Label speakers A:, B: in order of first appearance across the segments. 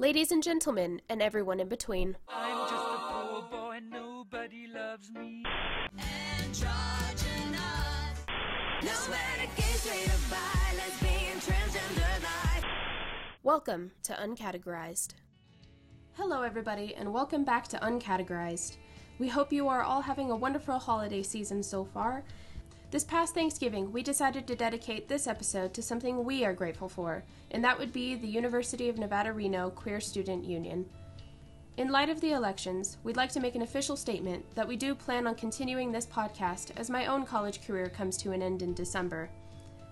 A: Ladies and gentlemen, and everyone in between.
B: I'm just a poor boy, nobody loves me.
A: Welcome to Uncategorized. Hello, everybody, and welcome back to Uncategorized. We hope you are all having a wonderful holiday season so far. This past Thanksgiving, we decided to dedicate this episode to something we are grateful for, and that would be the University of Nevada Reno Queer Student Union. In light of the elections, we'd like to make an official statement that we do plan on continuing this podcast as my own college career comes to an end in December.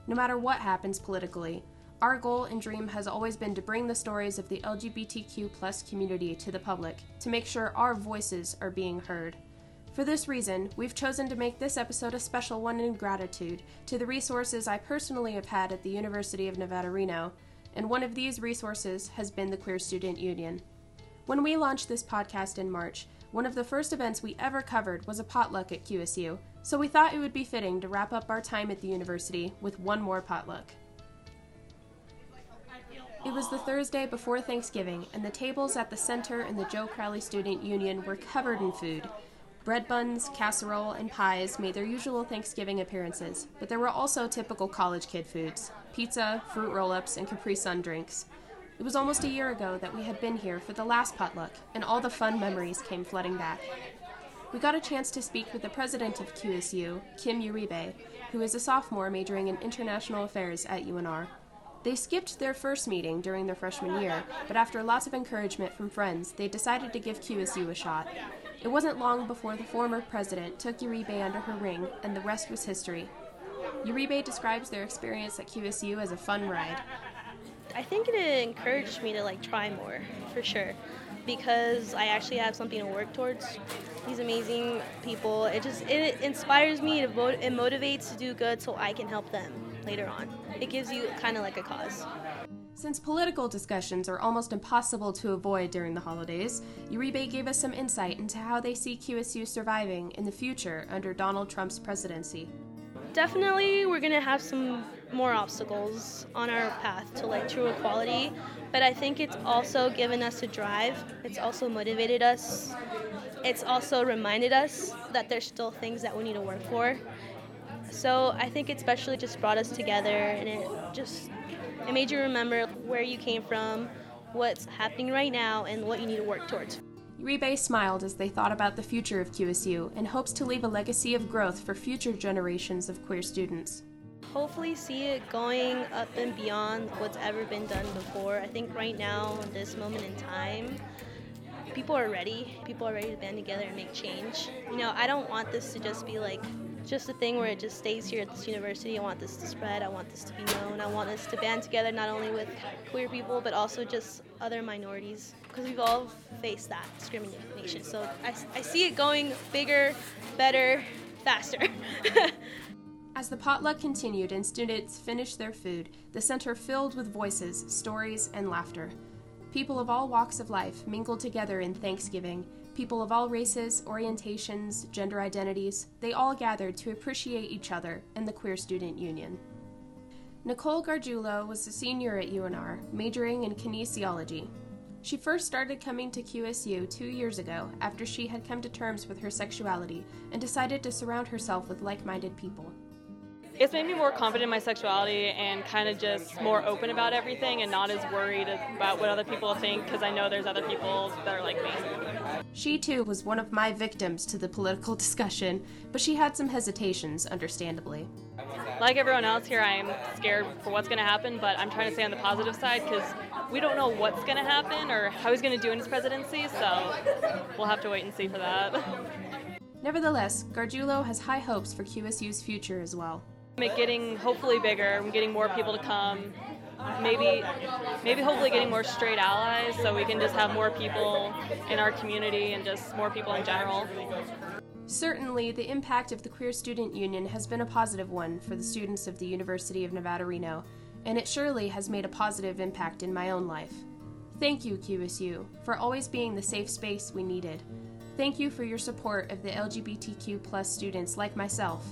A: No matter what happens politically, our goal and dream has always been to bring the stories of the LGBTQ community to the public to make sure our voices are being heard. For this reason, we've chosen to make this episode a special one in gratitude to the resources I personally have had at the University of Nevada, Reno, and one of these resources has been the Queer Student Union. When we launched this podcast in March, one of the first events we ever covered was a potluck at QSU, so we thought it would be fitting to wrap up our time at the university with one more potluck. It was the Thursday before Thanksgiving, and the tables at the center and the Joe Crowley Student Union were covered in food. Bread buns, casserole, and pies made their usual Thanksgiving appearances, but there were also typical college kid foods pizza, fruit roll ups, and Capri Sun drinks. It was almost a year ago that we had been here for the last potluck, and all the fun memories came flooding back. We got a chance to speak with the president of QSU, Kim Uribe, who is a sophomore majoring in international affairs at UNR. They skipped their first meeting during their freshman year, but after lots of encouragement from friends, they decided to give QSU a shot. It wasn't long before the former president took Uribe under her wing, and the rest was history. Uribe describes their experience at QSU as a fun ride.
C: I think it encouraged me to like try more, for sure, because I actually have something to work towards. These amazing people, it just it inspires me. To vote, it motivates to do good, so I can help them later on. It gives you kind of like a cause.
A: Since political discussions are almost impossible to avoid during the holidays, Uribe gave us some insight into how they see QSU surviving in the future under Donald Trump's presidency.
C: Definitely, we're gonna have some more obstacles on our path to like true equality, but I think it's also given us a drive. It's also motivated us. It's also reminded us that there's still things that we need to work for. So I think it especially just brought us together, and it just it made you remember where you came from, what's happening right now, and what you need to work towards.
A: Uribe smiled as they thought about the future of QSU and hopes to leave a legacy of growth for future generations of queer students.
C: Hopefully, see it going up and beyond what's ever been done before. I think right now, this moment in time, people are ready. People are ready to band together and make change. You know, I don't want this to just be like just a thing where it just stays here at this university. I want this to spread. I want this to be known. I want us to band together not only with queer people but also just other minorities because we've all faced that discrimination. So I, I see it going bigger, better, faster.
A: As the potluck continued and students finished their food, the center filled with voices, stories, and laughter. People of all walks of life mingled together in Thanksgiving People of all races, orientations, gender identities, they all gathered to appreciate each other and the Queer Student Union. Nicole Gargiulo was a senior at UNR, majoring in kinesiology. She first started coming to QSU two years ago after she had come to terms with her sexuality and decided to surround herself with like minded people.
D: It's made me more confident in my sexuality and kind of just more open about everything and not as worried about what other people think because I know there's other people that are like me.
A: She too was one of my victims to the political discussion, but she had some hesitations, understandably.
D: Like everyone else here, I'm scared for what's going to happen, but I'm trying to stay on the positive side because we don't know what's going to happen or how he's going to do in his presidency, so we'll have to wait and see for that.
A: Nevertheless, Gargiulo has high hopes for QSU's future as well.
D: Getting hopefully bigger, and getting more people to come, maybe maybe hopefully getting more straight allies so we can just have more people in our community and just more people in general.
A: Certainly, the impact of the Queer Student Union has been a positive one for the students of the University of Nevada, Reno, and it surely has made a positive impact in my own life. Thank you, QSU, for always being the safe space we needed. Thank you for your support of the LGBTQ plus students like myself.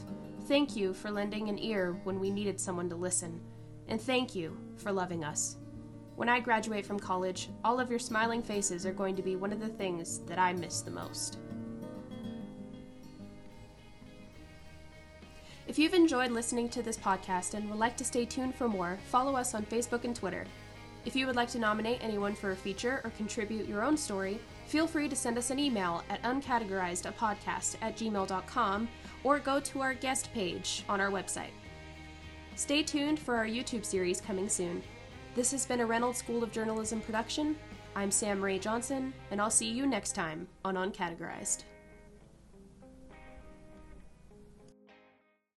A: Thank you for lending an ear when we needed someone to listen and thank you for loving us. When I graduate from college, all of your smiling faces are going to be one of the things that I miss the most. If you've enjoyed listening to this podcast and would like to stay tuned for more, follow us on Facebook and Twitter. If you would like to nominate anyone for a feature or contribute your own story, feel free to send us an email at uncategorizedapodcast at gmail.com or go to our guest page on our website. Stay tuned for our YouTube series coming soon. This has been a Reynolds School of Journalism production. I'm Sam Ray Johnson, and I'll see you next time on Uncategorized.